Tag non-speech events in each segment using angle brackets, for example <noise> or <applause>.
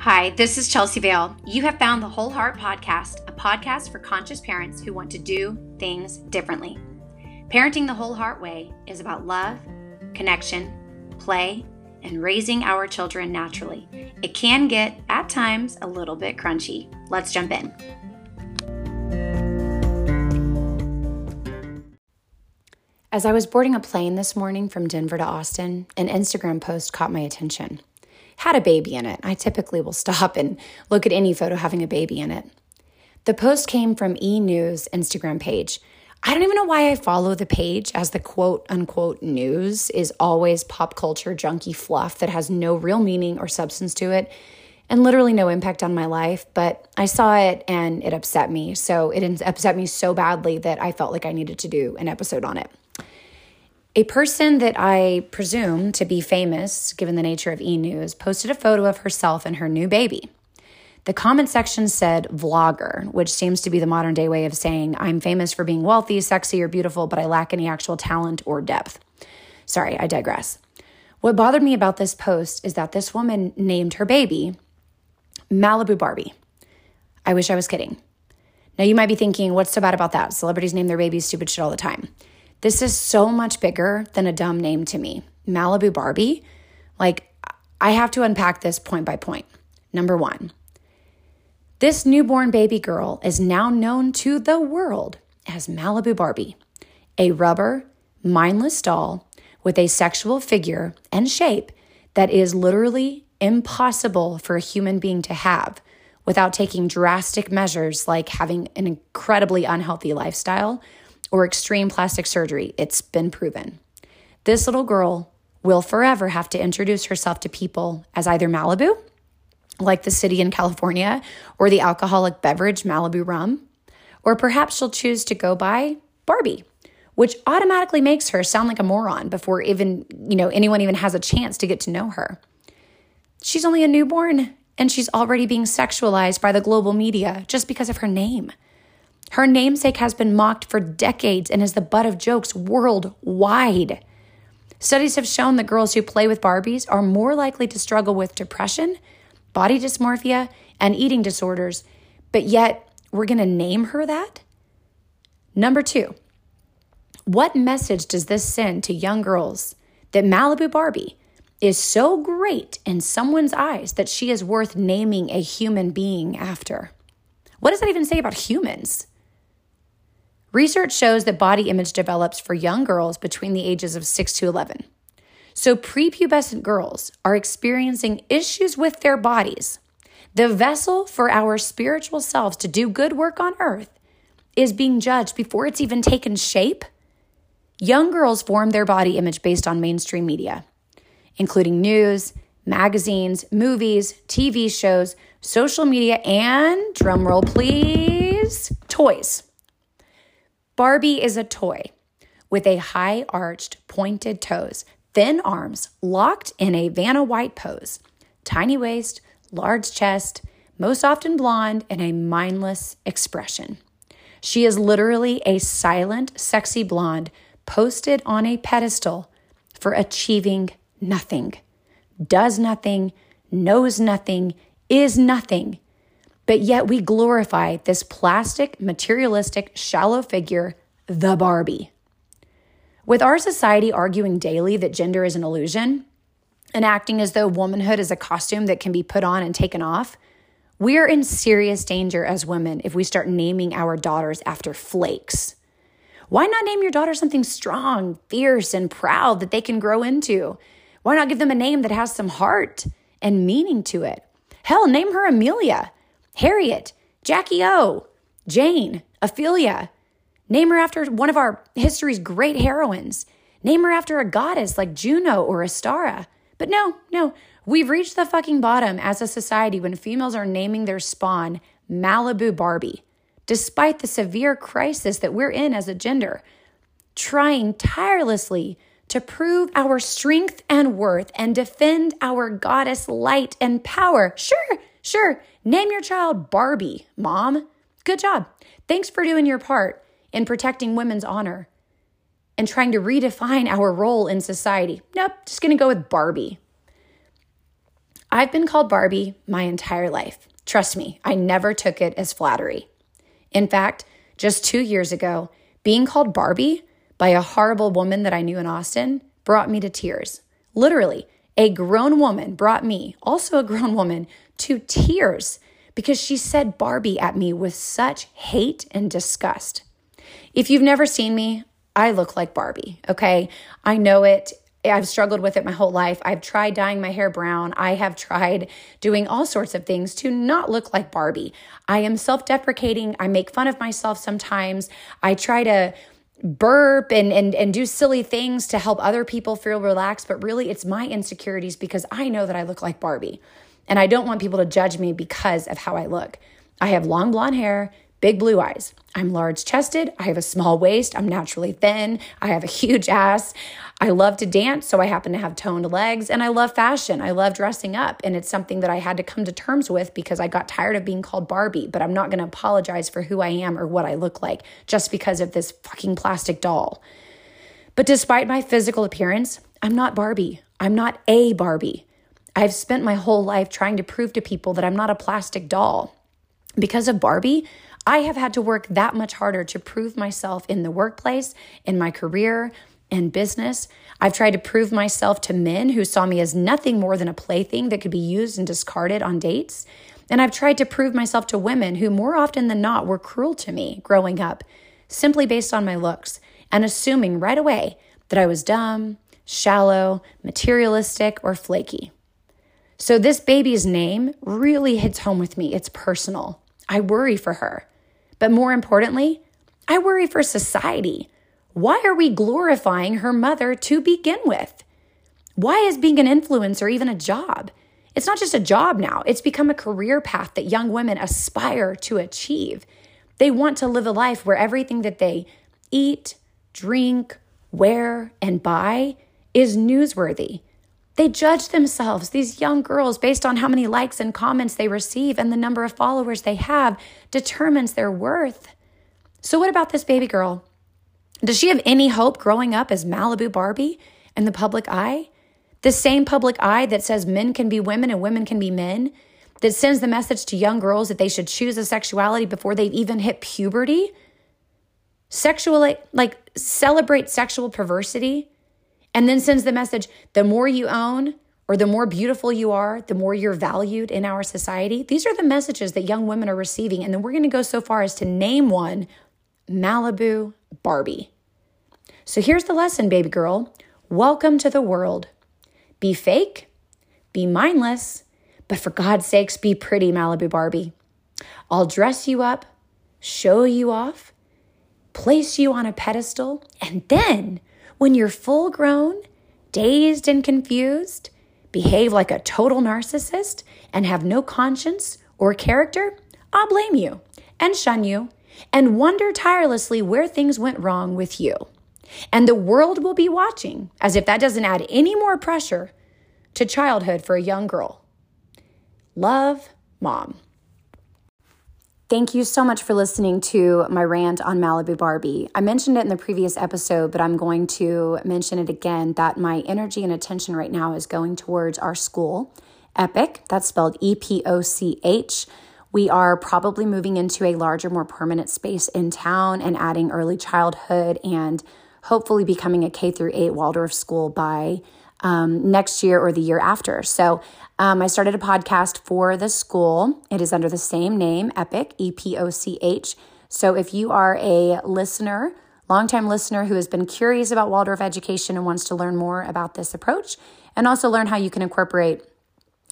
Hi, this is Chelsea Vale. You have found the Whole Heart Podcast, a podcast for conscious parents who want to do things differently. Parenting the Whole Heart Way is about love, connection, play, and raising our children naturally. It can get, at times, a little bit crunchy. Let's jump in. As I was boarding a plane this morning from Denver to Austin, an Instagram post caught my attention. Had a baby in it. I typically will <laughs> stop and look at any photo having a baby in it. The post came from E News Instagram page. I don't even know why I follow the page, as the quote unquote news is always pop culture junky fluff that has no real meaning or substance to it and literally no impact on my life. But I saw it and it upset me. So it upset me so badly that I felt like I needed to do an episode on it. A person that I presume to be famous, given the nature of e news, posted a photo of herself and her new baby. The comment section said vlogger, which seems to be the modern day way of saying I'm famous for being wealthy, sexy, or beautiful, but I lack any actual talent or depth. Sorry, I digress. What bothered me about this post is that this woman named her baby Malibu Barbie. I wish I was kidding. Now, you might be thinking, what's so bad about that? Celebrities name their babies stupid shit all the time. This is so much bigger than a dumb name to me. Malibu Barbie. Like, I have to unpack this point by point. Number one, this newborn baby girl is now known to the world as Malibu Barbie, a rubber, mindless doll with a sexual figure and shape that is literally impossible for a human being to have without taking drastic measures like having an incredibly unhealthy lifestyle or extreme plastic surgery. It's been proven. This little girl will forever have to introduce herself to people as either Malibu like the city in California or the alcoholic beverage Malibu rum. Or perhaps she'll choose to go by Barbie, which automatically makes her sound like a moron before even, you know, anyone even has a chance to get to know her. She's only a newborn and she's already being sexualized by the global media just because of her name. Her namesake has been mocked for decades and is the butt of jokes worldwide. Studies have shown that girls who play with Barbies are more likely to struggle with depression body dysmorphia, and eating disorders, but yet we're going to name her that? Number two, what message does this send to young girls that Malibu Barbie is so great in someone's eyes that she is worth naming a human being after? What does that even say about humans? Research shows that body image develops for young girls between the ages of 6 to 11. So, prepubescent girls are experiencing issues with their bodies. The vessel for our spiritual selves to do good work on earth is being judged before it's even taken shape. Young girls form their body image based on mainstream media, including news, magazines, movies, TV shows, social media, and drumroll please, toys. Barbie is a toy with a high arched, pointed toes thin arms locked in a Vanna White pose, tiny waist, large chest, most often blonde, and a mindless expression. She is literally a silent, sexy blonde posted on a pedestal for achieving nothing, does nothing, knows nothing, is nothing. But yet we glorify this plastic, materialistic, shallow figure, the Barbie. With our society arguing daily that gender is an illusion and acting as though womanhood is a costume that can be put on and taken off, we are in serious danger as women if we start naming our daughters after flakes. Why not name your daughter something strong, fierce, and proud that they can grow into? Why not give them a name that has some heart and meaning to it? Hell, name her Amelia, Harriet, Jackie O, Jane, Ophelia, Name her after one of our history's great heroines. Name her after a goddess like Juno or Astara. But no, no, we've reached the fucking bottom as a society when females are naming their spawn Malibu Barbie, despite the severe crisis that we're in as a gender, trying tirelessly to prove our strength and worth and defend our goddess light and power. Sure, sure, name your child Barbie, mom. Good job. Thanks for doing your part in protecting women's honor and trying to redefine <laughs> our role in society. Nope, just gonna go with Barbie. I've been called Barbie my entire life. Trust me, I never took it as flattery. In fact, just two years ago, being called Barbie by a horrible woman that I knew in Austin brought me to tears. Literally, a grown woman brought me, also a grown woman, to tears because she said Barbie at me with such hate and disgust. If you've never seen me, I look like Barbie, okay? I know it. I've struggled with it my whole life. I've tried dyeing my hair brown. I have tried doing all sorts of things to not look like Barbie. I am self deprecating. I make fun of myself sometimes. I try to burp and, and and do silly things to help other people feel relaxed but really it's my insecurities because i know that i look like barbie. And i don't want people to judge me because of how i look. I have long blonde hair big blue eyes. I'm large chested. I have a small waist. I'm naturally thin. I have a huge ass. I love to dance, so I happen to have toned legs. And I love fashion. I love dressing up. And it's something that I had to come to terms with because I got tired of being called Barbie. But I'm not going to apologize for who I am or what I look like just because of this fucking plastic doll. But despite my physical appearance, I'm not Barbie. I'm not a Barbie. I've spent my whole life trying to prove to people that I'm not a plastic doll. Because of Barbie, I have had to work that much harder to prove myself in the workplace, in my career, and business. I've tried to prove myself to men who saw me as nothing more than a plaything that could be used and discarded on dates. And I've tried to prove myself to women who, more often than not, were cruel to me growing up, simply based on my looks and assuming right away that I was dumb, shallow, materialistic, or flaky. So, this baby's name really hits home with me. It's personal. I worry for her. But more importantly, I worry for society. Why are we glorifying her mother to begin with? Why is being an influencer even a job? It's not just a job now, it's become a career path that young women aspire to achieve. They want to live a life where everything that they eat, drink, wear, and buy is newsworthy. They judge themselves, these young girls, based on how many likes and comments they receive and the number of followers they have determines their worth. So, what about this baby girl? Does she have any hope growing up as Malibu Barbie in the public eye? The same public eye that says men can be women and women can be men, that sends the message to young girls that they should choose a sexuality before they've even hit puberty? Sexual, like, celebrate sexual perversity and then sends the message the more you own or the more beautiful you are, the more you're valued in our society. These are the messages that young women are receiving. And then we're going to go so far as to name one Malibu Barbie. So here's the lesson, baby girl. Welcome to the world. Be fake, be mindless, but for God's sakes, be pretty, Malibu Barbie. I'll dress you up, show you off, place you on a pedestal, and then when you're full grown, dazed and confused, behave like a total narcissist, and have no conscience or character, I'll blame you and shun you and wonder tirelessly where things went wrong with you. And the world will be watching as if that doesn't add any more pressure to childhood for a young girl. Love, mom. Thank you so much for listening to my rant on Malibu Barbie. I mentioned it in the previous episode, but I'm going to mention it again that my energy and attention right now is going towards our school, EPOCH. That's spelled E P O C H. We are probably moving into a larger, more permanent space in town and adding early childhood and hopefully becoming a K through 8 Waldorf school by um, next year or the year after. So um, I started a podcast for the school. It is under the same name, Epoch, E P O C H. So if you are a listener, longtime listener who has been curious about Waldorf education and wants to learn more about this approach, and also learn how you can incorporate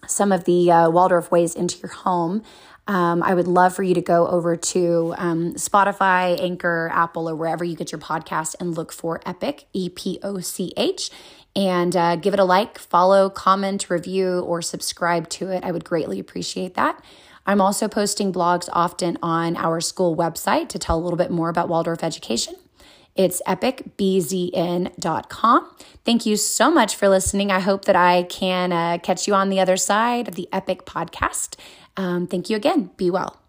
some of the uh, Waldorf ways into your home, um, I would love for you to go over to um, Spotify, Anchor, Apple, or wherever you get your podcast and look for Epoch, E P O C H and uh, give it a like, follow, comment, review, or subscribe to it. I would greatly appreciate that. I'm also posting blogs often on our school website to tell a little bit more about Waldorf education. It's epochbzn.com. Thank you so much for listening. I hope that I can uh, catch you on the other side of the Epoch podcast. Um, thank you again. Be well.